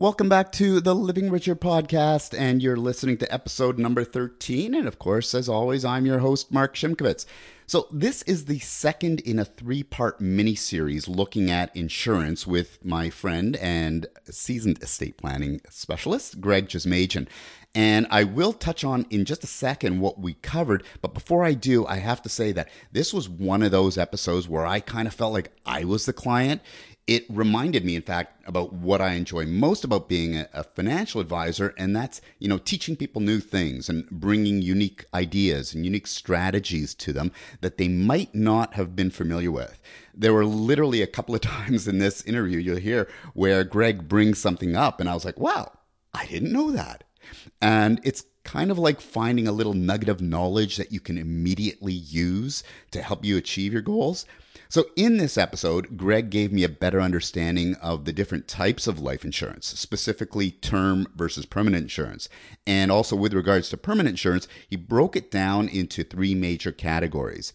Welcome back to the Living Richer podcast, and you're listening to episode number 13. And of course, as always, I'm your host, Mark Shimkovitz. So, this is the second in a three part mini series looking at insurance with my friend and seasoned estate planning specialist, Greg Jizmejian. And I will touch on in just a second what we covered. But before I do, I have to say that this was one of those episodes where I kind of felt like I was the client it reminded me in fact about what i enjoy most about being a, financial advisor and that's you know teaching people new things and bringing unique ideas and unique strategies to them that they might not have been familiar with. There were literally a couple of times in this interview you'll hear where greg brings something up and i was like wow i didn't know that. And it's kind of like finding a little nugget of knowledge that you can immediately use to help you achieve your goals so, in this episode, Greg gave me a better understanding of the different types of life insurance, specifically term versus permanent insurance. And also, with regards to permanent insurance, he broke it down into three major categories.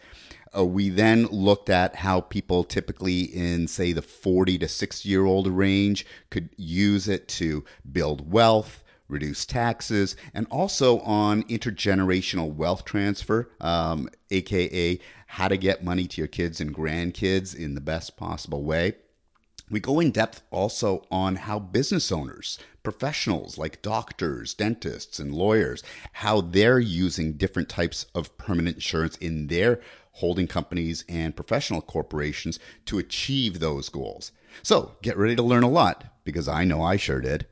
Uh, we then looked at how people typically in, say, the 40 to 60 year old range could use it to build wealth, reduce taxes, and also on intergenerational wealth transfer, um, aka how to get money to your kids and grandkids in the best possible way. We go in depth also on how business owners, professionals like doctors, dentists, and lawyers, how they're using different types of permanent insurance in their holding companies and professional corporations to achieve those goals. So get ready to learn a lot because I know I sure did.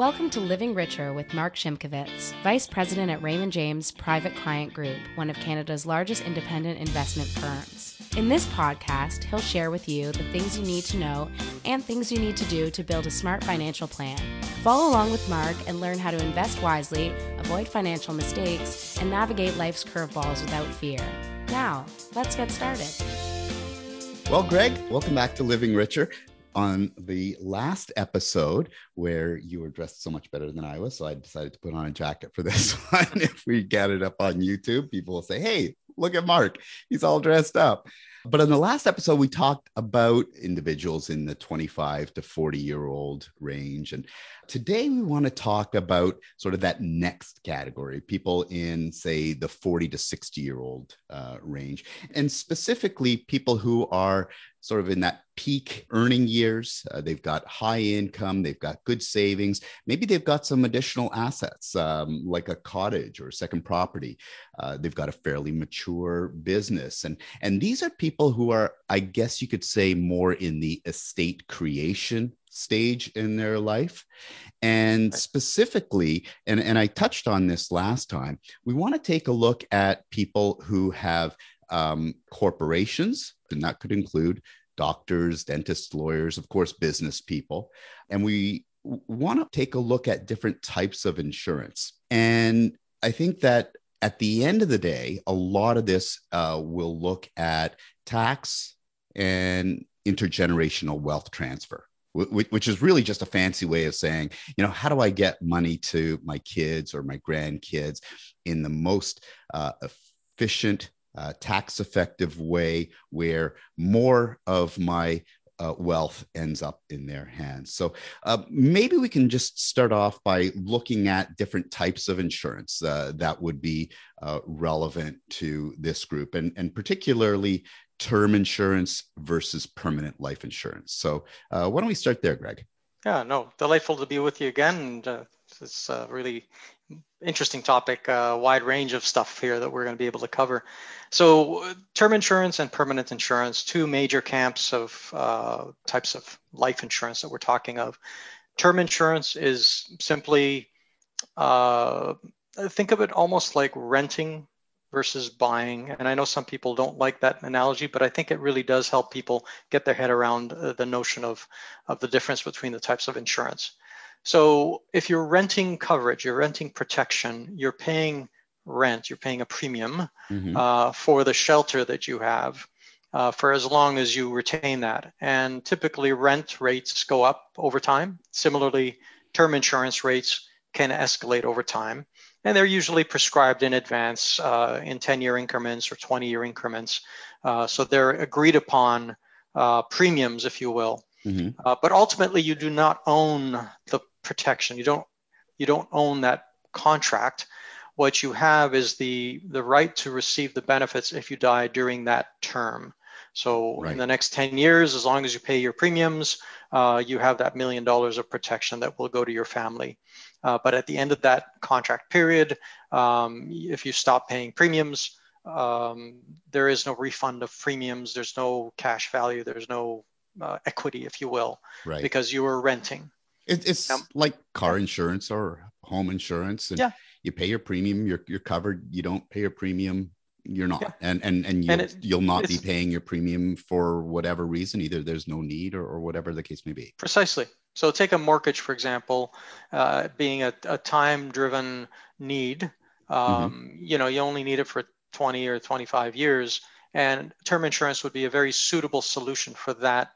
Welcome to Living Richer with Mark Shimkovitz, Vice President at Raymond James Private Client Group, one of Canada's largest independent investment firms. In this podcast, he'll share with you the things you need to know and things you need to do to build a smart financial plan. Follow along with Mark and learn how to invest wisely, avoid financial mistakes, and navigate life's curveballs without fear. Now, let's get started. Well, Greg, welcome back to Living Richer on the last episode where you were dressed so much better than I was. So I decided to put on a jacket for this one. if we get it up on YouTube, people will say, Hey, look at Mark. He's all dressed up. But in the last episode, we talked about individuals in the 25 to 40 year old range. And today we want to talk about sort of that next category people in, say, the 40 to 60 year old uh, range, and specifically people who are sort of in that peak earning years. Uh, they've got high income, they've got good savings. Maybe they've got some additional assets um, like a cottage or a second property. Uh, they've got a fairly mature business. And, and these are people who are, I guess you could say, more in the estate creation stage in their life. And specifically, and, and I touched on this last time, we want to take a look at people who have um, corporations, and that could include doctors, dentists, lawyers, of course, business people. And we want to take a look at different types of insurance. And I think that at the end of the day, a lot of this uh, will look at tax and intergenerational wealth transfer which is really just a fancy way of saying, you know, how do I get money to my kids or my grandkids in the most uh, efficient uh, tax effective way where more of my uh, wealth ends up in their hands. So uh, maybe we can just start off by looking at different types of insurance uh, that would be uh, relevant to this group, and, and particularly term insurance versus permanent life insurance. So uh, why don't we start there, Greg? Yeah, no, delightful to be with you again. And uh, it's really interesting topic, uh, wide range of stuff here that we're going to be able to cover. So, term insurance and permanent insurance, two major camps of uh, types of life insurance that we're talking of. Term insurance is simply, uh, think of it almost like renting versus buying. And I know some people don't like that analogy, but I think it really does help people get their head around uh, the notion of, of the difference between the types of insurance. So if you're renting coverage, you're renting protection, you're paying rent, you're paying a premium mm-hmm. uh, for the shelter that you have uh, for as long as you retain that. And typically, rent rates go up over time. Similarly, term insurance rates can escalate over time. And they're usually prescribed in advance uh, in 10 year increments or 20 year increments. Uh, so they're agreed upon uh, premiums, if you will Mm-hmm. Uh, but ultimately, you do not own the protection. You don't you don't own that contract. What you have is the the right to receive the benefits if you die during that term. So right. in the next 10 years, as long as you pay your premiums, uh, you have that million dollars of protection that will go to your family. Uh, but at the end of that contract period, um, if you stop paying premiums, um, there is no refund of premiums. There's no cash value. There's no uh, equity, if you will, right. because you were renting. It, it's um, like car insurance or home insurance, and yeah. you pay your premium. You're you're covered. You don't pay your premium. You're not, yeah. and and and you'll, and it, you'll not be paying your premium for whatever reason. Either there's no need, or, or whatever the case may be. Precisely. So take a mortgage, for example, uh, being a, a time-driven need. Mm-hmm. Um, mm-hmm. You know, you only need it for 20 or 25 years, and term insurance would be a very suitable solution for that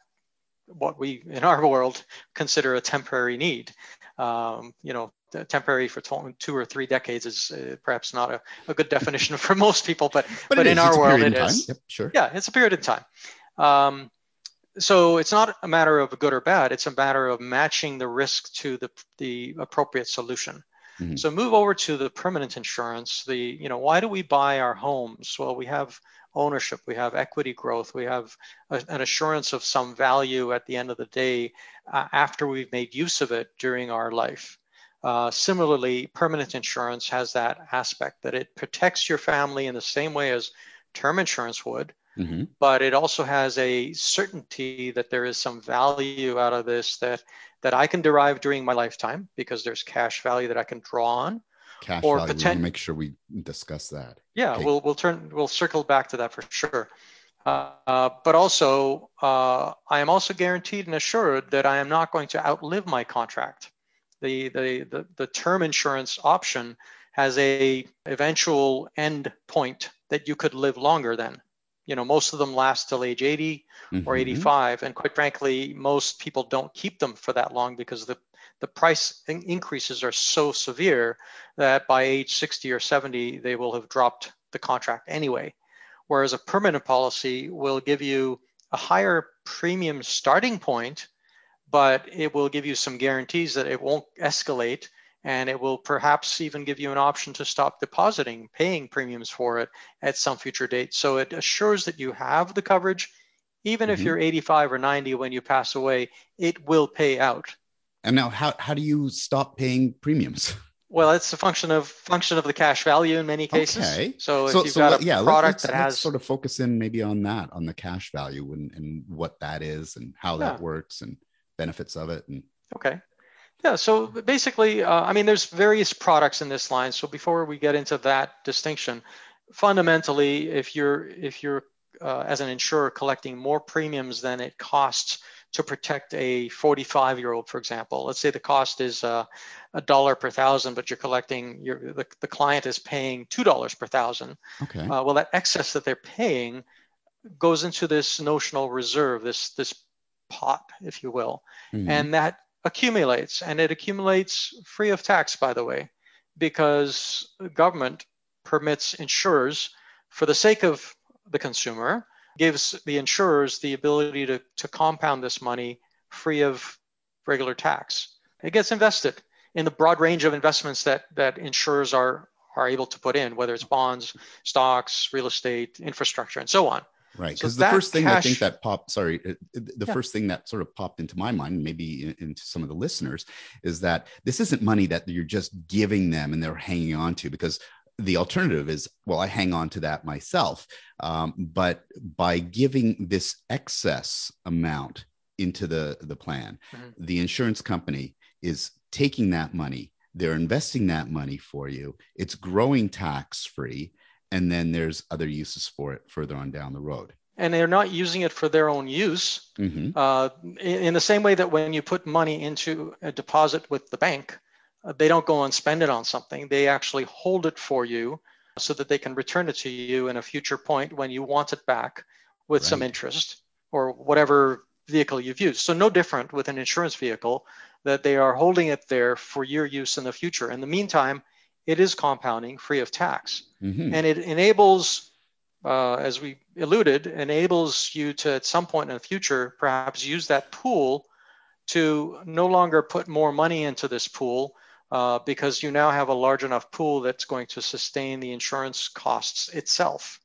what we in our world consider a temporary need. Um, you know, temporary for two or three decades is uh, perhaps not a, a, good definition for most people, but but, but in our world it is. Yep, sure. Yeah, it's a period of time. Um, so it's not a matter of good or bad. It's a matter of matching the risk to the the appropriate solution. Mm-hmm. So move over to the permanent insurance. The you know why do we buy our homes? Well, we have ownership, we have equity growth, we have a, an assurance of some value at the end of the day uh, after we've made use of it during our life. Uh, similarly, permanent insurance has that aspect that it protects your family in the same way as term insurance would, mm-hmm. but it also has a certainty that there is some value out of this that that I can derive during my lifetime because there's cash value that I can draw on cash or value. Poten- make sure we discuss that. Yeah, okay. we'll we'll turn we'll circle back to that for sure. Uh, uh, but also, uh, I am also guaranteed and assured that I am not going to outlive my contract. The, the, the, the term insurance option has a eventual end point that you could live longer than. You know, most of them last till age 80 mm-hmm. or 85. And quite frankly, most people don't keep them for that long because the the price increases are so severe that by age 60 or 70, they will have dropped the contract anyway. Whereas a permanent policy will give you a higher premium starting point, but it will give you some guarantees that it won't escalate and it will perhaps even give you an option to stop depositing, paying premiums for it at some future date. So it assures that you have the coverage. Even mm-hmm. if you're 85 or 90 when you pass away, it will pay out. And now, how, how do you stop paying premiums? Well, it's a function of function of the cash value in many cases. Okay. So if so, you've so got a yeah, product that has sort of focus in maybe on that, on the cash value and, and what that is and how yeah. that works and benefits of it. And okay. Yeah. So basically, uh, I mean, there's various products in this line. So before we get into that distinction, fundamentally, if you're if you're uh, as an insurer collecting more premiums than it costs to protect a 45 year old, for example. Let's say the cost is uh, a dollar per thousand, but you're collecting, your, the, the client is paying $2 per thousand. Okay. Uh, well, that excess that they're paying goes into this notional reserve, this, this pot, if you will, mm-hmm. and that accumulates and it accumulates free of tax, by the way, because government permits insurers for the sake of the consumer gives the insurers the ability to, to compound this money free of regular tax. It gets invested in the broad range of investments that, that insurers are, are able to put in, whether it's bonds, stocks, real estate, infrastructure, and so on. Right. Because so the first thing cash, I think that popped, sorry, the yeah. first thing that sort of popped into my mind, maybe into some of the listeners, is that this isn't money that you're just giving them and they're hanging on to because the alternative is well i hang on to that myself um, but by giving this excess amount into the the plan mm-hmm. the insurance company is taking that money they're investing that money for you it's growing tax free and then there's other uses for it further on down the road and they're not using it for their own use mm-hmm. uh, in, in the same way that when you put money into a deposit with the bank they don't go and spend it on something. They actually hold it for you so that they can return it to you in a future point when you want it back with right. some interest or whatever vehicle you've used. So no different with an insurance vehicle that they are holding it there for your use in the future. In the meantime, it is compounding free of tax. Mm-hmm. And it enables uh, as we alluded, enables you to at some point in the future perhaps use that pool to no longer put more money into this pool uh, because you now have a large enough pool that's going to sustain the insurance costs itself.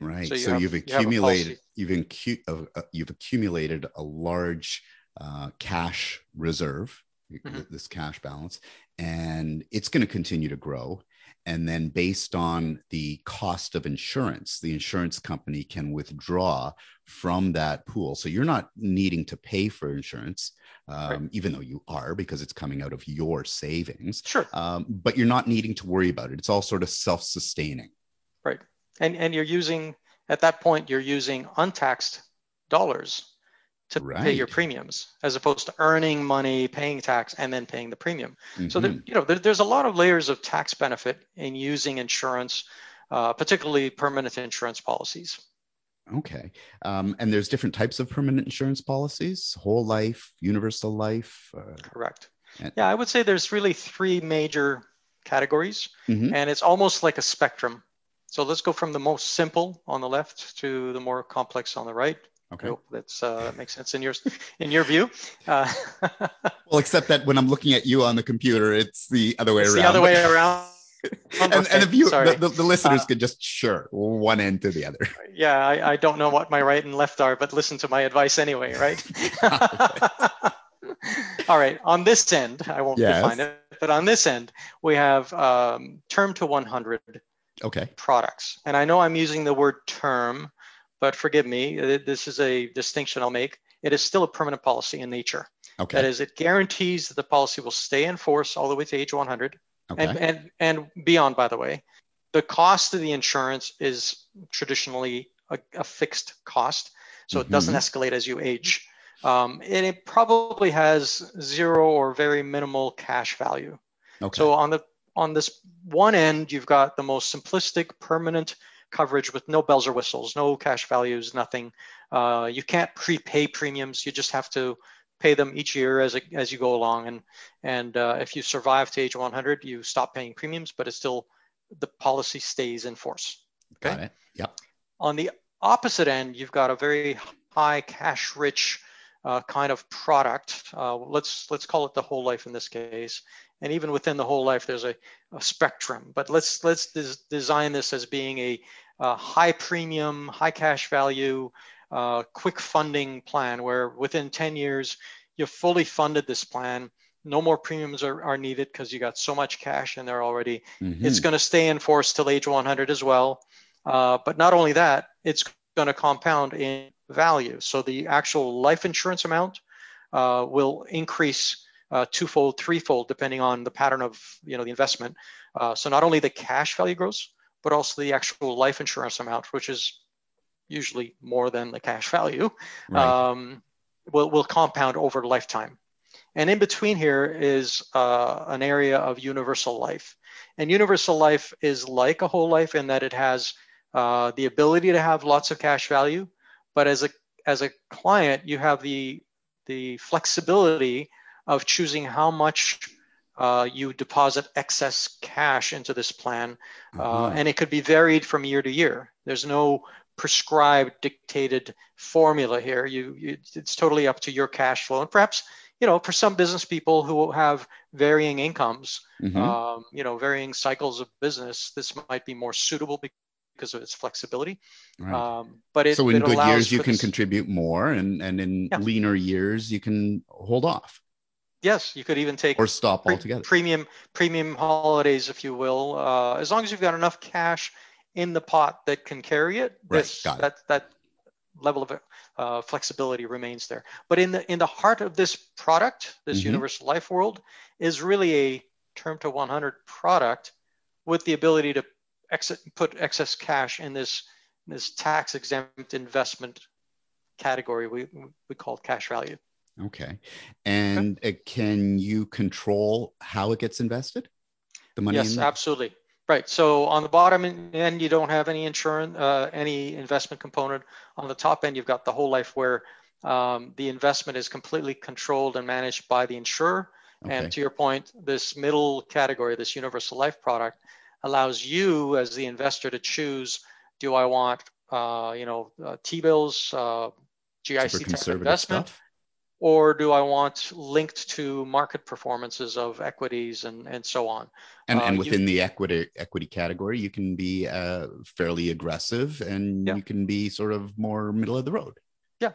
Right. So, you so have, you've accumulated you have you've, incu- uh, you've accumulated a large uh, cash reserve, mm-hmm. this cash balance, and it's going to continue to grow. And then, based on the cost of insurance, the insurance company can withdraw from that pool. So you're not needing to pay for insurance, um, right. even though you are because it's coming out of your savings. Sure. Um, but you're not needing to worry about it. It's all sort of self sustaining. Right. And, and you're using, at that point, you're using untaxed dollars to right. pay your premiums as opposed to earning money, paying tax, and then paying the premium. Mm-hmm. So there, you know, there, there's a lot of layers of tax benefit in using insurance, uh, particularly permanent insurance policies. Okay. Um, and there's different types of permanent insurance policies: whole life, universal life. Uh, Correct. And- yeah, I would say there's really three major categories, mm-hmm. and it's almost like a spectrum. So let's go from the most simple on the left to the more complex on the right. Okay. I hope that's uh, that makes sense in your in your view. Uh, well, except that when I'm looking at you on the computer, it's the other way it's around. The other way around. and, okay, and if you the, the, the, listeners uh, could just sure one end to the other. Yeah, I, I don't know what my right and left are, but listen to my advice anyway, right? All right. On this end, I won't yes. define it, but on this end, we have um, term to 100 okay. products. And I know I'm using the word term but forgive me, uh, this is a distinction I'll make. It is still a permanent policy in nature. Okay. That is, it guarantees that the policy will stay in force all the way to age 100 okay. and, and, and beyond, by the way. The cost of the insurance is traditionally a, a fixed cost, so mm-hmm. it doesn't mm-hmm. escalate as you age. Um, and it probably has zero or very minimal cash value. Okay. So on the on this one end, you've got the most simplistic permanent coverage with no bells or whistles, no cash values, nothing. Uh, you can't prepay premiums. You just have to pay them each year as, a, as you go along. And, and uh, if you survive to age 100, you stop paying premiums, but it's still, the policy stays in force. Okay. Got it. Yep. On the opposite end, you've got a very high cash rich uh, kind of product. Uh, let's let's call it the whole life in this case. And even within the whole life, there's a, a spectrum. But let's let's des- design this as being a uh, high premium, high cash value, uh, quick funding plan where within 10 years you've fully funded this plan. No more premiums are, are needed because you got so much cash in there already. Mm-hmm. It's going to stay in force till age 100 as well. Uh, but not only that, it's going to compound in value. So the actual life insurance amount uh, will increase uh, twofold, threefold, depending on the pattern of you know the investment. Uh, so not only the cash value grows, but also the actual life insurance amount, which is usually more than the cash value, right. um, will, will compound over lifetime. And in between here is uh, an area of universal life. And universal life is like a whole life in that it has uh, the ability to have lots of cash value, but as a as a client, you have the the flexibility of choosing how much uh, you deposit excess cash into this plan, uh, mm-hmm. and it could be varied from year to year. There's no prescribed, dictated formula here. You, you, it's totally up to your cash flow, and perhaps you know for some business people who have varying incomes, mm-hmm. um, you know, varying cycles of business, this might be more suitable because of its flexibility. Right. Um, but it, so in good years you can this... contribute more, and and in yeah. leaner years you can hold off. Yes, you could even take or stop pre- altogether. Premium premium holidays, if you will, uh, as long as you've got enough cash in the pot that can carry it. Right, this, got that, it. that level of uh, flexibility remains there. But in the in the heart of this product, this mm-hmm. universal life world, is really a term to 100 product with the ability to exit, put excess cash in this this tax exempt investment category we we call cash value. Okay. And okay. Uh, can you control how it gets invested? The money? Yes, absolutely. Right. So on the bottom end, you don't have any insurance, uh, any investment component. On the top end, you've got the whole life where um, the investment is completely controlled and managed by the insurer. Okay. And to your point, this middle category, this universal life product, allows you as the investor to choose: Do I want uh, you know, uh, T-bills, uh, GIC type investment, stuff. Or do I want linked to market performances of equities and, and so on? And, and Uh, within you, the equity equity category, you can be uh, fairly aggressive, and Yeah. you can be sort of more middle of the road. Yeah,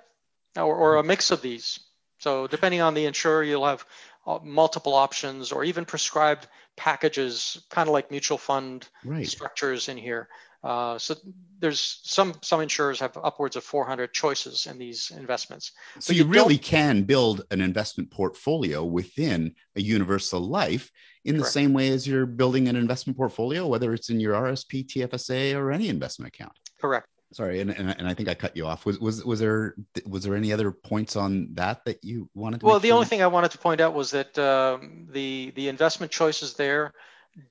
or, or a mix of these. So depending on the insurer, you'll have uh, multiple options or even prescribed packages, kind of like mutual fund Right. structures in here. Uh, so there's some some insurers have upwards of 400 choices in these investments. So you, you really can build an investment portfolio within a universal life in the same way as you're building an investment portfolio, whether it's in your RSP, TFSA, or any investment account. Correct. Sorry, and, and, and I think I cut you off. Was, was was there was there any other points on that that you wanted to? Well, the sure? only thing I wanted to point out was that um, the the investment choices there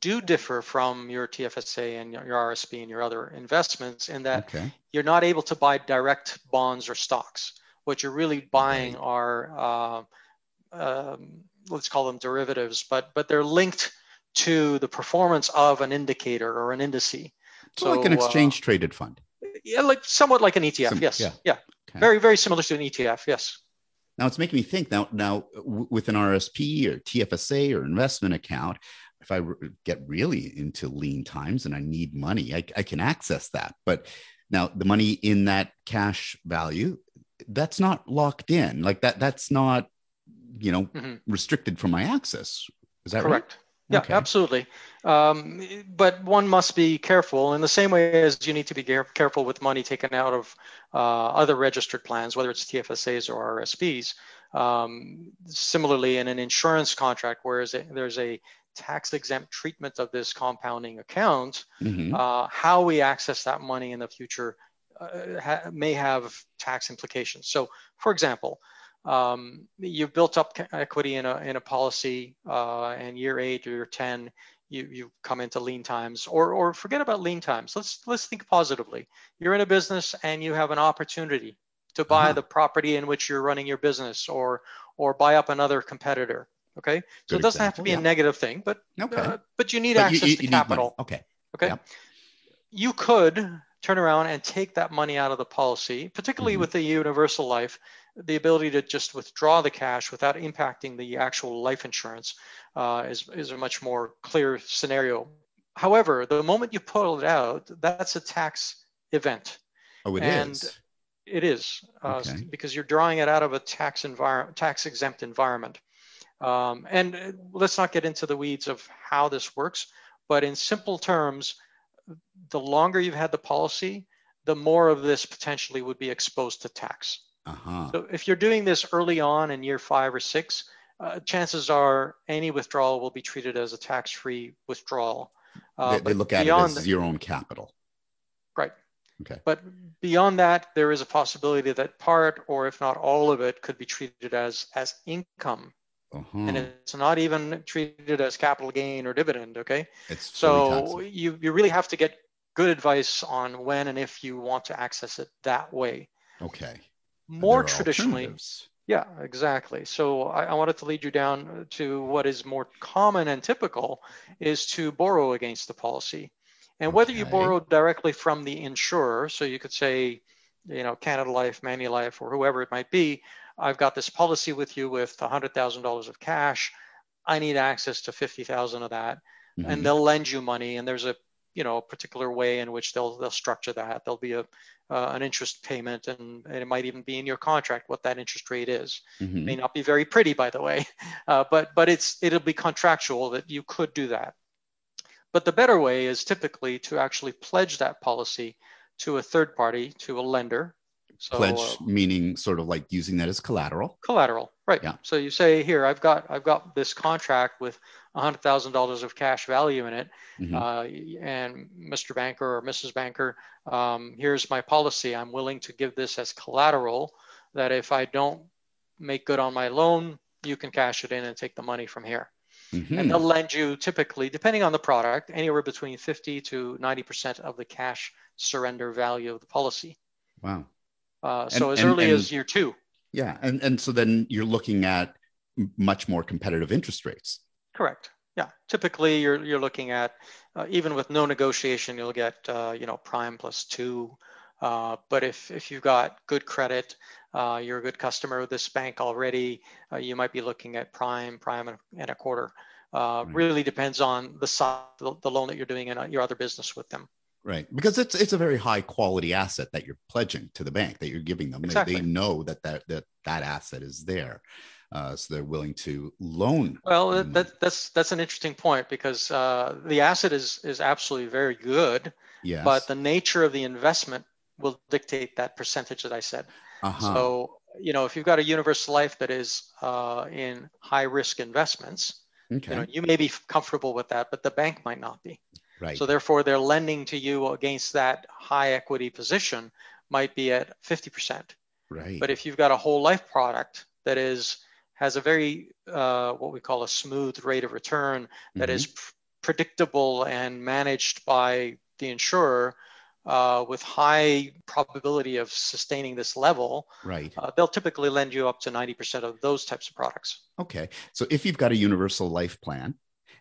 do differ from your TFSA and your RSP and your other investments in that Okay. you're not able to buy direct bonds or stocks. What you're really buying are, uh, um, let's call them derivatives, but but they're linked to the performance of an indicator or an indice. So, like an uh, exchange traded fund. yeah, like somewhat like an ETF. Sim- yes. yeah. Yeah. Okay. Very very similar to an ETF. Yes. Now it's making me think now now with an RSP or TFSA or investment account, if I get really into lean times and I need money, I, I can access that. But now the money in that cash value, that's not locked in. Like that, that's not, you know, Mhm. restricted from my access. Is that Correct. Yeah, Okay. absolutely. Um, but one must be careful in the same way as you need to be careful with money taken out of uh, other registered plans, whether it's TFSAs or RSPs. Um, similarly, in an insurance contract, whereas there's a tax exempt treatment of this compounding account? Mhm. uh, how we access that money in the future uh, ha- may have tax implications. So, for example, um, you've built up equity in a in a policy, uh, and year eight or year ten, you you come into lean times, or or forget about lean times. Let's let's think positively. You're in a business and you have an opportunity to buy Uh-huh. the property in which you're running your business, or or buy up another competitor. Okay, so Good it doesn't have to be yeah. a negative thing, but Okay. uh, but you need But access you- to you capital. Okay. Okay. Yep. You could turn around and take that money out of the policy, particularly Mhm. with the universal life, the ability to just withdraw the cash without impacting the actual life insurance uh, is, is a much more clear scenario. However, the moment you pull it out, that's a tax event. Oh, it And- is. It is uh, Okay. because you're drawing it out of a tax environment, tax exempt environment. Um, and uh, let's not get into the weeds of how this works, but in simple terms, the longer you've had the policy, the more of this potentially would be exposed to tax. Uh-huh. So if you're doing this early on in year five or six, uh, chances are any withdrawal will be treated as a tax-free withdrawal. Uh, they, they look at it as your own capital. Right. Okay. But beyond that, there is a possibility that part, or if not all of it, could be treated as as income, Uh-huh. and it's not even treated as capital gain or dividend. Okay. it's So you you really have to get good advice on when and if you want to access it that way. okay. More traditionally, yeah, exactly. So I, I wanted to lead you down to what is more common and typical is to borrow against the policy. And whether you borrow directly from the insurer, so you could say, you know, Canada Life, Manulife, or whoever it might be, I've got this policy with you with $100,000 of cash. I need access to 50,000 of that. Mhm. And they'll lend you money. And there's a, you know, particular way in which they'll, they'll structure that. There'll be a, uh, an interest payment and, and it might even be in your contract what that interest rate is Mhm. may not be very pretty by the way uh, but but it's it'll be contractual that you could do that but the better way is typically to actually pledge that policy to a third party to a lender so Pledge uh, meaning sort of like using that as collateral. collateral right Yeah. so you say here i've got i've got this contract with $100000 of cash value in it Mhm. uh, and mr banker or mrs banker um, here's my policy i'm willing to give this as collateral that if i don't make good on my loan you can cash it in and take the money from here Mhm. and they'll lend you typically depending on the product anywhere between 50 to 90% of the cash surrender value of the policy Wow. uh, so And- as and- early and- as year two Yeah, and and so then you're looking at much more competitive interest rates. Correct. Yeah. Typically, you're you're looking at uh, even with no negotiation, you'll get uh, you know prime plus two, Uh, but if, if you've got good credit, uh, you're a good customer of this bank already, uh, you might be looking at prime, prime and a quarter. Uh, right. Really depends on the size, the, the loan that you're doing and your other business with them. Right, because it's it's a very high quality asset that you're pledging to the bank that you're giving them. Exactly. They, they know that that that that asset is there, uh, so they're willing to loan. Well, that, that's that's an interesting point because uh, the asset is is absolutely very good. Yes. But the nature of the investment will dictate that percentage that I said. Uh-huh. So you know, if you've got a universal life that is uh, in high risk investments, okay. you know, you may be comfortable with that, but the bank might not be. Right. So therefore, they're lending to you against that high equity position might be at 50%. Right. But if you've got a whole life product that is has a very uh, what we call a smooth rate of return that mm-hmm. is pr- predictable and managed by the insurer uh, with high probability of sustaining this level, right? Uh, they'll typically lend you up to 90% of those types of products. Okay. So if you've got a universal life plan,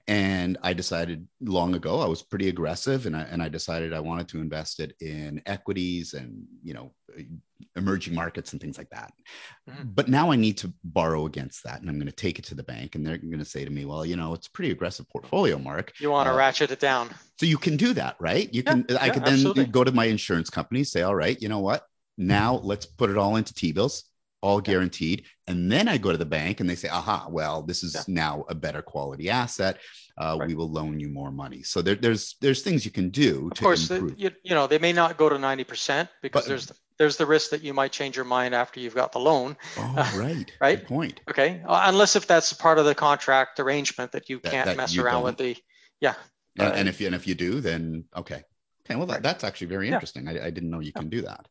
and I decided long ago I was pretty aggressive, and I and I decided I wanted to invest it in equities and you know emerging markets and things like that. Mm-hmm. But now I need to borrow against that, and I'm going to take it to the bank, and they're going to say to me, "Well, you know, it's a pretty aggressive portfolio, Mark. You want to uh, ratchet it down." So you can do that, right? You can. I yeah, could then absolutely. go to my insurance company, say, "All right, you know what? Now let's put it all into T bills." all guaranteed. And then I go to the bank and they say, aha, well, this is yeah. now a better quality asset. Uh, right. We will loan you more money. So there, there's there's things you can do. Of course, the, you, you know they may not go to ninety percent because but, there's there's the risk that you might change your mind after you've got the loan. Oh, right. right. Good point. Okay. Uh, unless if that's part of the contract arrangement that you that, can't that mess you around don't. with the, yeah. And, uh, and, if you, and if you do, then okay. Okay. Well, that, that's actually very interesting. Yeah. I, I, didn't know you yeah. can do that.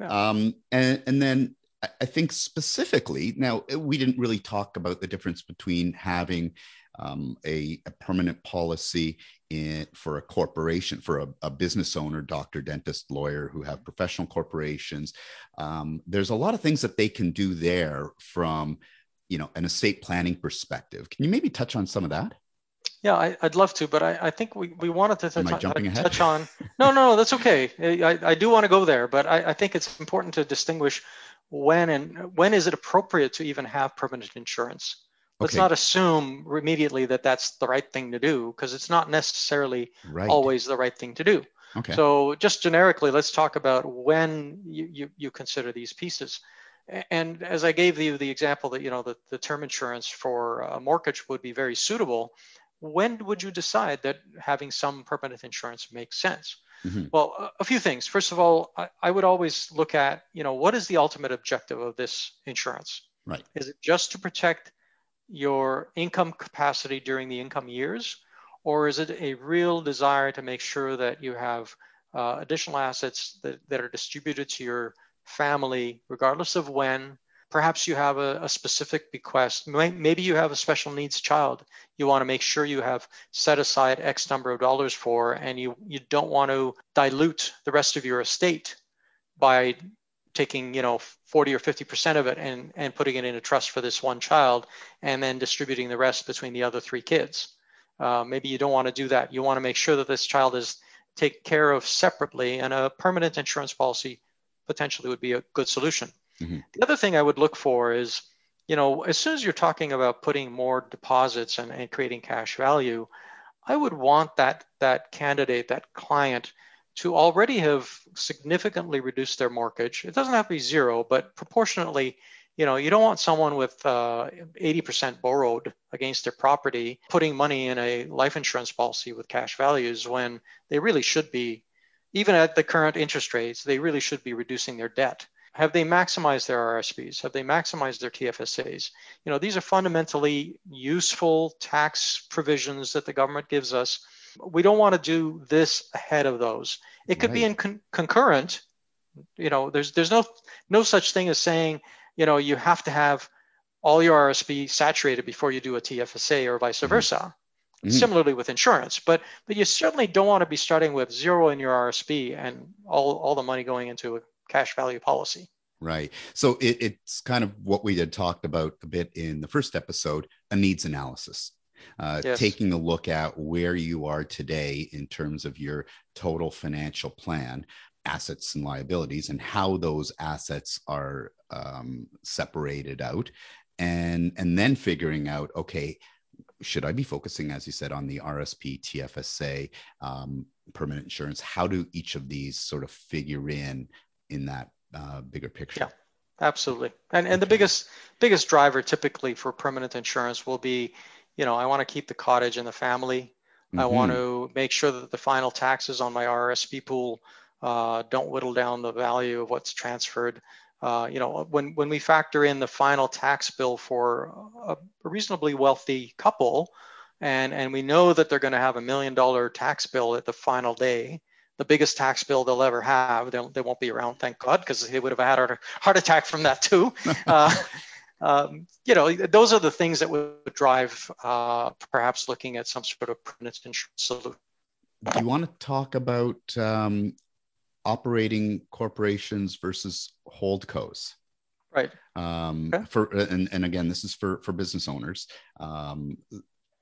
Yeah. Um, and, and then I think specifically, now uh, we didn't really talk about the difference between having um, a, a, permanent policy in, for a corporation, for a, a, business owner, doctor, dentist, lawyer who have professional corporations. Um, there's a lot of things that they can do there from, you know, an estate planning perspective. Can you maybe touch on some of that? Yeah, I, would love to, but I, I, think we, we wanted to touch, touch on. No, no, that's okay. I, I do want to go there, but I, I think it's important to distinguish when and when is it appropriate to even have permanent insurance let's okay. not assume immediately that that's the right thing to do because it's not necessarily right. always the right thing to do okay. so just generically let's talk about when you, you, you consider these pieces and as i gave you the example that you know the, the term insurance for a mortgage would be very suitable when would you decide that having some permanent insurance makes sense Mm-hmm. Well, a few things. First of all, I, I, would always look at, you know, what is the ultimate objective of this insurance? Right. Is it just to protect your income capacity during the income years, or is it a real desire to make sure that you have uh, additional assets that, that are distributed to your family, regardless of when Perhaps you have a, a specific bequest. Maybe you have a special needs child you want to make sure you have set aside X number of dollars for, and you, you don't want to dilute the rest of your estate by taking you know 40 or 50 percent of it and and putting it in a trust for this one child and then distributing the rest between the other three kids uh, maybe you don't want to do that you want to make sure that this child is taken care of separately and a permanent insurance policy potentially would be a good solution Mm-hmm. The other thing I would look for is, you know, as soon as you're talking about putting more deposits and, and creating cash value, I would want that that candidate, that client, to already have significantly reduced their mortgage. It doesn't have to be zero, but proportionately, you know, you don't want someone with uh, 80% borrowed against their property putting money in a life insurance policy with cash values when they really should be, even at the current interest rates, they really should be reducing their debt. Have they maximized their RSPs? Have they maximized their TFSAs? You know, these are fundamentally useful tax provisions that the government gives us. We don't want to do this ahead of those. It could right. be in con- concurrent. You know, there's there's no no such thing as saying, you know, you have to have all your RSP saturated before you do a TFSA or vice mm-hmm. versa. Mm-hmm. Similarly with insurance, but but you certainly don't want to be starting with zero in your RSP and all, all the money going into a cash value policy. Right. So it, it's kind of what we had talked about a bit in the first episode a needs analysis. Uh, yes. Taking a look at where you are today in terms of your total financial plan, assets and liabilities and how those assets are um, separated out and and then figuring out okay should i be focusing as you said on the rsp tfsa um, permanent insurance how do each of these sort of figure in in that uh, bigger picture yeah absolutely and and the biggest biggest driver typically for permanent insurance will be you know i want to keep the cottage and the family mm-hmm. i want to make sure that the final taxes on my rsp pool uh, don't whittle down the value of what's transferred. Uh, you know, when, when we factor in the final tax bill for a, a reasonably wealthy couple, and, and we know that they're going to have a million dollar tax bill at the final day, the biggest tax bill they'll ever have. They'll, they won't be around, thank God, because they would have had a heart attack from that too. Uh, um, you know, those are the things that would drive uh, perhaps looking at some sort of permanent insurance solution. Do you want to talk about um, operating corporations versus hold holdcos. Right. Um, okay. For and, and again, this is for for business owners. Um,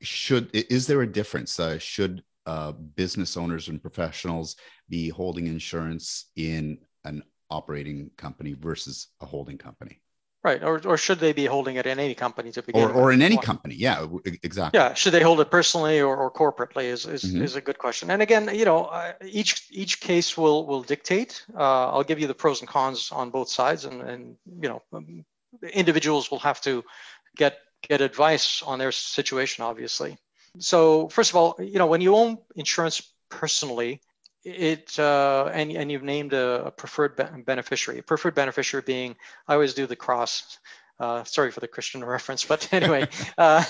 should is there a difference? Uh, should uh, business owners and professionals be holding insurance in an operating company versus a holding company? Right, or, or should they be holding it in any company to begin or, or in any company? Yeah, exactly. Yeah, should they hold it personally or, or corporately is is, mm-hmm. is a good question. And again, you know, uh, each each case will will dictate. Uh, I'll give you the pros and cons on both sides, and and you know, um, individuals will have to get get advice on their situation, obviously. So first of all, you know, when you own insurance personally, it uh, and and you've named a, a preferred be- beneficiary. A preferred beneficiary being I always do the cross. Uh, sorry for the Christian reference, but anyway, uh,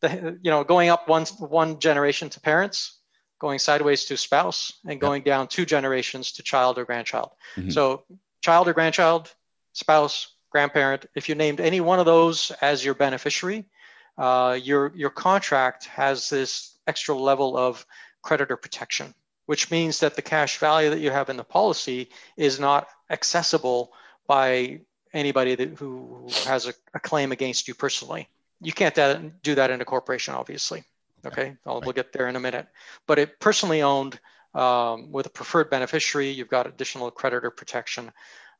the, you know, going up one one generation to parents, going sideways to spouse, and going yep. down two generations to child or grandchild. Mm-hmm. So child or grandchild, spouse, grandparent. If you named any one of those as your beneficiary, uh, your your contract has this extra level of creditor protection which means that the cash value that you have in the policy is not accessible by anybody that, who has a, a claim against you personally. You can't do that in a corporation, obviously. Okay, I'll, we'll get there in a minute. But it personally owned um, with a preferred beneficiary, you've got additional creditor protection.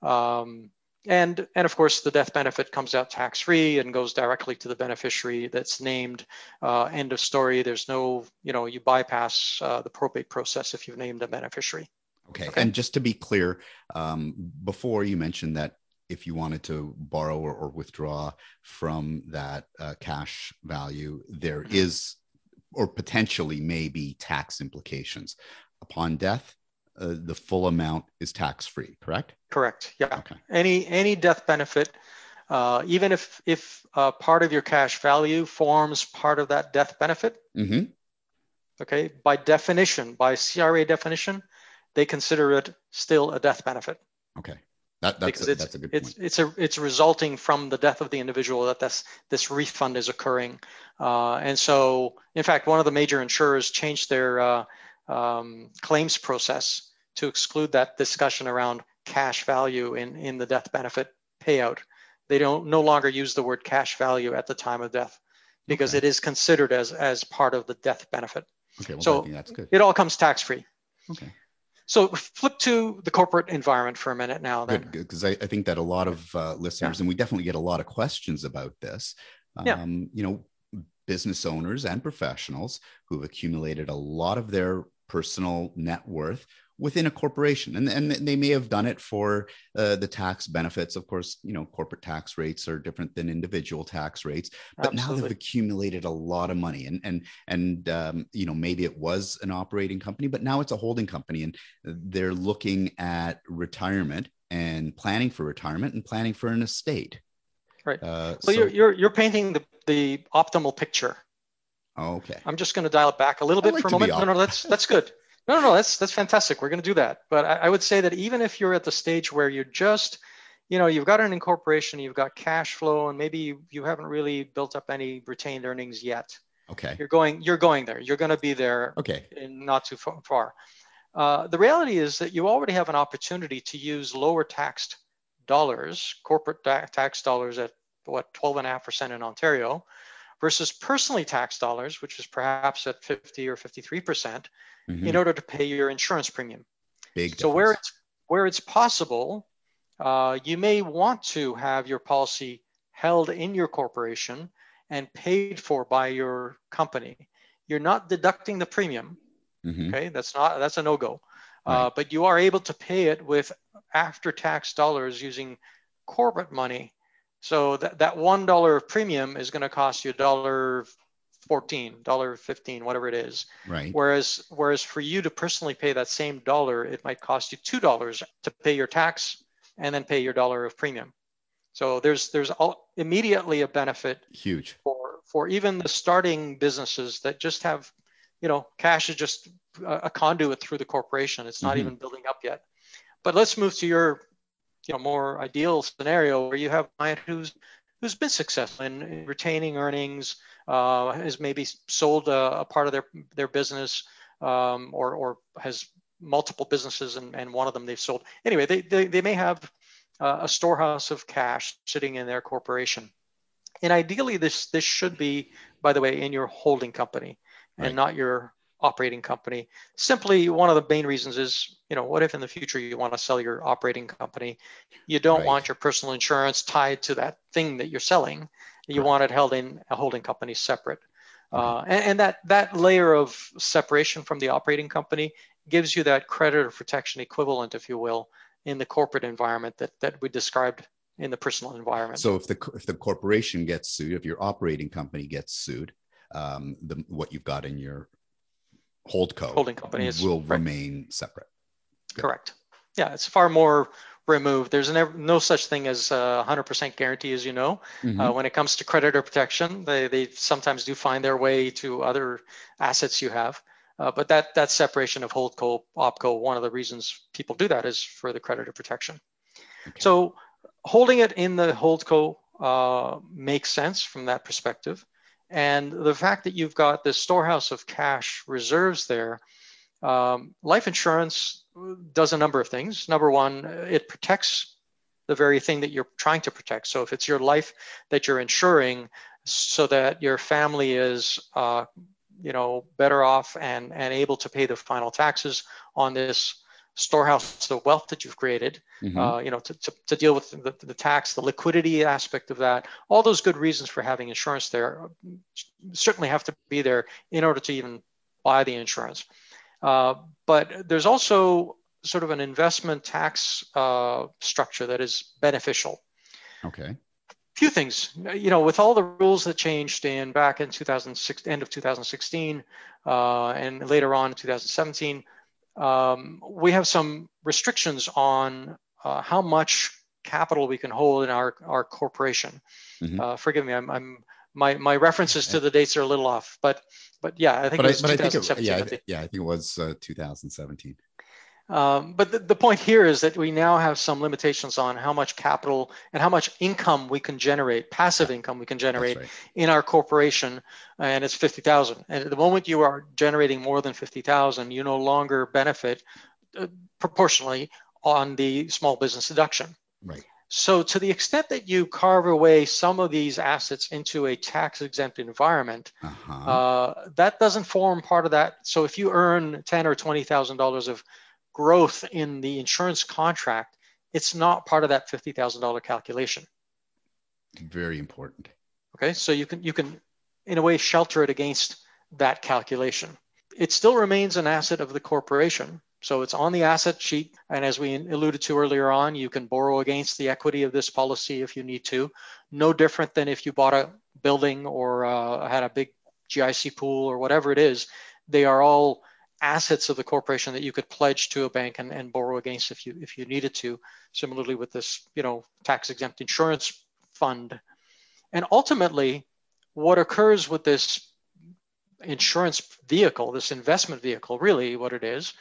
Um, and and of course the death benefit comes out tax free and goes directly to the beneficiary that's named uh, end of story there's no you know you bypass uh, the probate process if you've named a beneficiary okay, okay. and just to be clear um, before you mentioned that if you wanted to borrow or, or withdraw from that uh, cash value there mm-hmm. is or potentially may be tax implications upon death uh, the full amount is tax free, correct? Correct. Yeah. Okay. Any any death benefit, uh, even if if uh, part of your cash value forms part of that death benefit, mm-hmm. okay, by definition, by CRA definition, they consider it still a death benefit. Okay. That, that's, because a, it's, that's a good it's, point. It's a it's resulting from the death of the individual that this this refund is occurring, uh, and so in fact, one of the major insurers changed their uh, um, claims process to exclude that discussion around cash value in, in the death benefit payout. They don't no longer use the word cash value at the time of death because okay. it is considered as as part of the death benefit. Okay, well, so that's good. It all comes tax free. Okay. So flip to the corporate environment for a minute now. Then, because I, I, think that a lot of uh, listeners, yeah. and we definitely get a lot of questions about this. Um, yeah. You know, business owners and professionals who've accumulated a lot of their personal net worth within a corporation. And, and they may have done it for uh, the tax benefits. Of course you know corporate tax rates are different than individual tax rates but Absolutely. now they've accumulated a lot of money. And and and um, you know maybe it was an operating company but now it's a holding company and they're looking at retirement and planning for retirement and planning for an estate. Right. Uh, well so, you're, you're you're painting the the optimal picture Okay. I'm just going to dial it back a little bit like for a moment. No, no, that's that's good. No, no, no, that's that's fantastic. We're going to do that. But I, I, would say that even if you're at the stage where you're just, you know, you've got an incorporation, you've got cash flow, and maybe you, you haven't really built up any retained earnings yet. Okay. You're going you're going there. You're going to be there. Okay. In not too far. Uh, the reality is that you already have an opportunity to use lower taxed dollars, corporate tax dollars at what 12.5% in Ontario, versus personally taxed dollars, which is perhaps at 50 or 53%, mm hmm in order to pay your insurance premium. Big. Difference. So where it's where it's possible, uh, you may want to have your policy held in your corporation and paid for by your company. You're not deducting the premium. Mhm. Okay, that's not that's a no go. Uh, but you are able to pay it with after tax dollars using corporate money. So that, that one dollar of premium is going to cost you a dollar fourteen, dollar fifteen, whatever it is. Right. Whereas whereas for you to personally pay that same dollar, it might cost you two dollars to pay your tax and then pay your dollar of premium. So there's there's all, immediately a benefit Huge. for for even the starting businesses that just have you know cash is just a, a conduit through the corporation it's not Mhm. even building up yet but let's move to your you know more ideal scenario where you have a client who's who's been successful in, in retaining earnings uh, has maybe sold a, a part of their their business um, or or has multiple businesses and, and one of them they've sold anyway they they, they may have uh, a storehouse of cash sitting in their corporation and ideally this this should be by the way in your holding company and Right. not your operating company. Simply one of the main reasons is you know what if in the future you want to sell your operating company? You don't Right. want your personal insurance tied to that thing that you're selling. You want it held in a holding company separate. Uh, and, and that that layer of separation from the operating company gives you that creditor protection equivalent if you will in the corporate environment that that we described in the personal environment. So if the if the corporation gets sued, if your operating company gets sued, um, the what you've got in your holdco holding companies will right. remain separate. Correct. Yeah, it's far more removed. There's never, no such thing as a 100% guarantee, as you know. Mhm. Uh, when it comes to creditor protection, they, they sometimes do find their way to other assets you have. Uh, but that that separation of holdco, opco, one of the reasons people do that is for the creditor protection. Okay. So holding it in the holdco uh, makes sense from that perspective. And the fact that you've got this storehouse of cash reserves there, um, life insurance does a number of things. Number one, it protects the very thing that you're trying to protect. So if it's your life that you're insuring, so that your family is, uh, you know, better off and and able to pay the final taxes on this storehouse of wealth that you've created, Mhm. uh, you know, to, to, to deal with the, the tax, the liquidity aspect of that, all those good reasons for having insurance there uh, certainly have to be there in order to even buy the insurance. Uh, but there's also sort of an investment tax uh, structure that is beneficial. okay. Few things, you know, with all the rules that changed in back in 2006, end of 2016, uh, and later on in 2017, um, we have some restrictions on uh, how much capital we can hold in our, our corporation. Mhm. Uh, forgive me, I'm, I'm my, my references to the dates are a little off, but but yeah, I think But it I, was I think it, 2017. yeah, I I think. thi- yeah, I think it was uh, 2017. Um, but the, the point here is that we now have some limitations on how much capital and how much income we can generate, passive income we can generate right. in our corporation, and it's 50,000. And at the moment you are generating more than 50,000, you no longer benefit uh, proportionally on the small business deduction. Right. So to the extent that you carve away some of these assets into a tax exempt environment, Uh-huh. uh, that doesn't form part of that. So if you earn ten or twenty thousand dollars of growth in the insurance contract, it's not part of that fifty thousand dollar calculation. Very important. Okay, so you can you can in a way shelter it against that calculation. It still remains an asset of the corporation. So it's on the asset sheet. And as we alluded to earlier on, you can borrow against the equity of this policy if you need to. No different than if you bought a building or uh, had a big GIC pool or whatever it is. They are all assets of the corporation that you could pledge to a bank and, and borrow against if you if you needed to. Similarly with this, you know, tax exempt insurance fund. And ultimately, what occurs with this insurance vehicle, this investment vehicle, really what it is,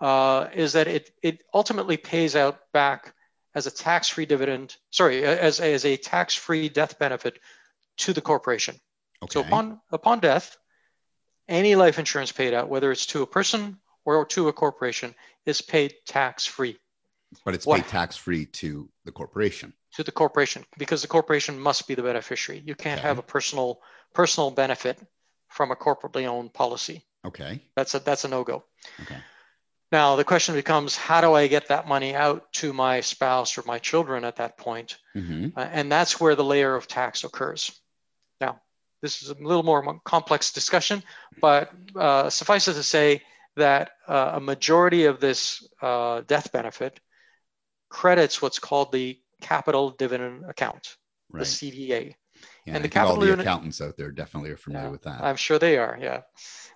uh, is that it, it ultimately pays out back as a tax-free dividend, sorry, as, as a tax-free death benefit to the corporation. Okay. So upon upon death, any life insurance paid out, whether it's to a person or to a corporation, is paid tax-free but it's what- paid tax free to the corporation. to the corporation because the corporation must be the beneficiary. You can't Okay. have a personal personal benefit from a corporately owned policy. Okay. That's a that's a no-go. Okay. Now, the question becomes how do I get that money out to my spouse or my children at that point? Mm-hmm. Uh, and that's where the layer of tax occurs. This is a little more complex discussion, but uh, suffice it to say that uh, a majority of this uh, death benefit credits what's called the capital dividend account, Right. the CDA. Yeah, and the think all the accountants out there definitely are familiar Yeah, with that. I'm sure they are, yeah.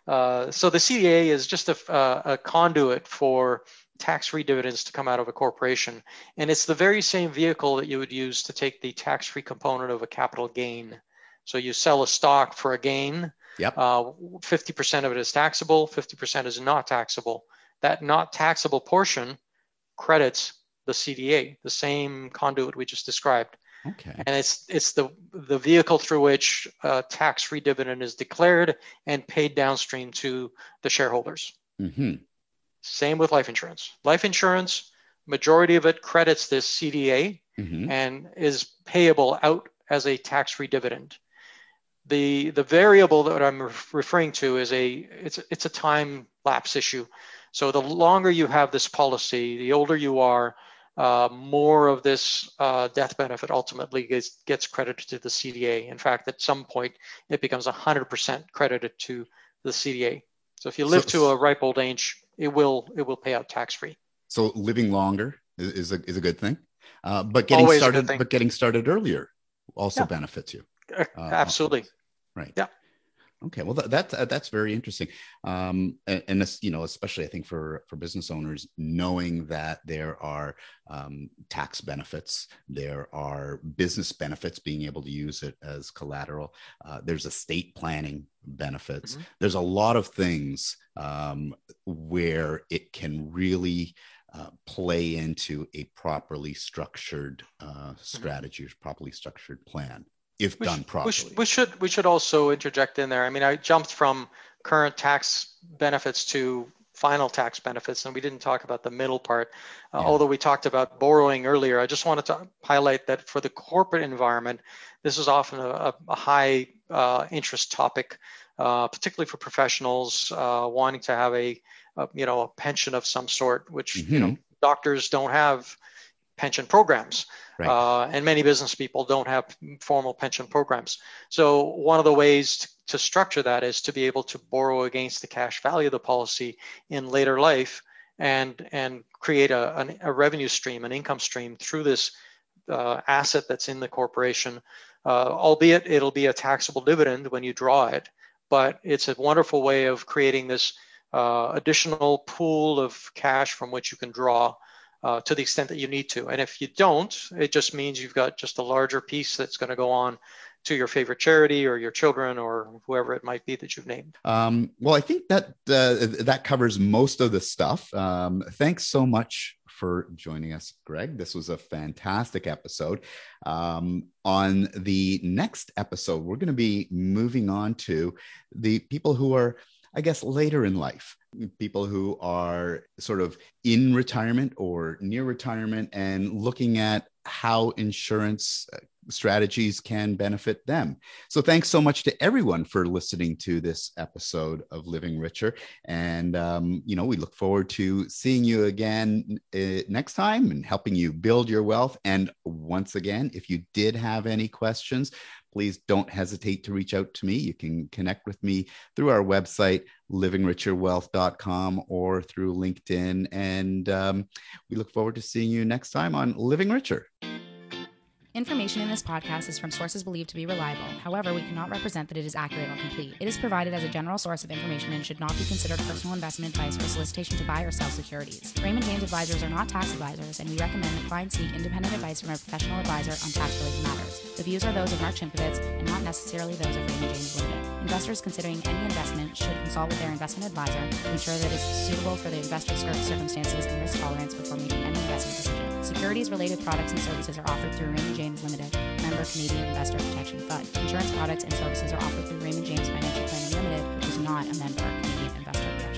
Uh, so the CDA is just a, uh, a conduit for tax-free dividends to come out of a corporation. And it's the very same vehicle that you would use to take the tax-free component of a capital gain. So you sell a stock for a gain. Yep. Uh, 50% of it is taxable, 50% is not taxable. That not taxable portion credits the CDA, the same conduit we just described okay. and it's it's the the vehicle through which uh, tax-free dividend is declared and paid downstream to the shareholders. hmm Same with life insurance. Life insurance, majority of it credits this CDA hmm and is payable out as a tax-free dividend. The the variable that I'm referring to is a it's it's a time lapse issue. So the longer you have this policy, the older you are, uh, more of this uh, death benefit ultimately gets, gets credited to the CDA. In fact, at some point, it becomes 100% credited to the CDA. So if you live So- to a ripe old age, it will it will pay out tax free. So living longer is, is a is a good thing, uh, but getting Always started but getting started earlier also Yeah. benefits you. Uh, Uh, Absolutely. Right. Yeah. Okay. Well, that, that uh, that's very interesting. Um, and, and this, you know, especially I think for for business owners, knowing that there are um, tax benefits, there are business benefits, being able to use it as collateral. Uh, there's estate planning benefits. Mhm. There's a lot of things um, where it can really uh, play into a properly structured uh, strategy, or properly structured plan, if We done properly. We, sh- we should we should also interject in there. I mean, I jumped from current tax benefits to final tax benefits, and we didn't talk about the middle part. Uh, Yeah. Although we talked about borrowing earlier, I just wanted to highlight that for the corporate environment, this is often a, a, high uh, interest topic, uh, particularly for professionals uh, wanting to have a, a you know a pension of some sort, which you know doctors don't have pension programs. Right. Uh, and many business people don't have formal pension programs. So one of the ways to, to structure that is to be able to borrow against the cash value of the policy in later life and and create a, an, a revenue stream, an income stream through this uh, asset that's in the corporation. Uh, albeit it'll be a taxable dividend when you draw it, but it's a wonderful way of creating this uh, additional pool of cash from which you can draw uh, to the extent that you need to. And if you don't, it just means you've got just a larger piece that's going to go on to your favorite charity or your children or whoever it might be that you've named. Um, well, I think that uh, that covers most of the stuff. Um, thanks so much for joining us, Greg. This was a fantastic episode. Um, on the next episode, we're going to be moving on to the people who are, I guess, later in life. People who are sort of in retirement or near retirement and looking at how insurance uh, strategies can benefit them. So, thanks so much to everyone for listening to this episode of Living Richer. And, um, you know, we look forward to seeing you again uh, next time and helping you build your wealth. And once again, if you did have any questions, please don't hesitate to reach out to me. You can connect with me through our website, livingricherwealth.com, or through LinkedIn. And um, we look forward to seeing you next time on Living Richer. Information in this podcast is from sources believed to be reliable. However, we cannot represent that it is accurate or complete. It is provided as a general source of information and should not be considered personal investment advice or solicitation to buy or sell securities. Raymond James advisors are not tax advisors, and we recommend that clients seek independent advice from a professional advisor on tax-related matters. The views are those of Mark Shimkovitz and not necessarily those of Raymond James Limited. Investors considering any investment should consult with their investment advisor to ensure that it is suitable for the investor's circumstances and risk tolerance before making any investment decision. Securities related products and services are offered through Raymond James Limited, member Canadian Investor Protection Fund. Insurance products and services are offered through Raymond James Financial Planning Limited, which is not a member of Canadian Investor Protection.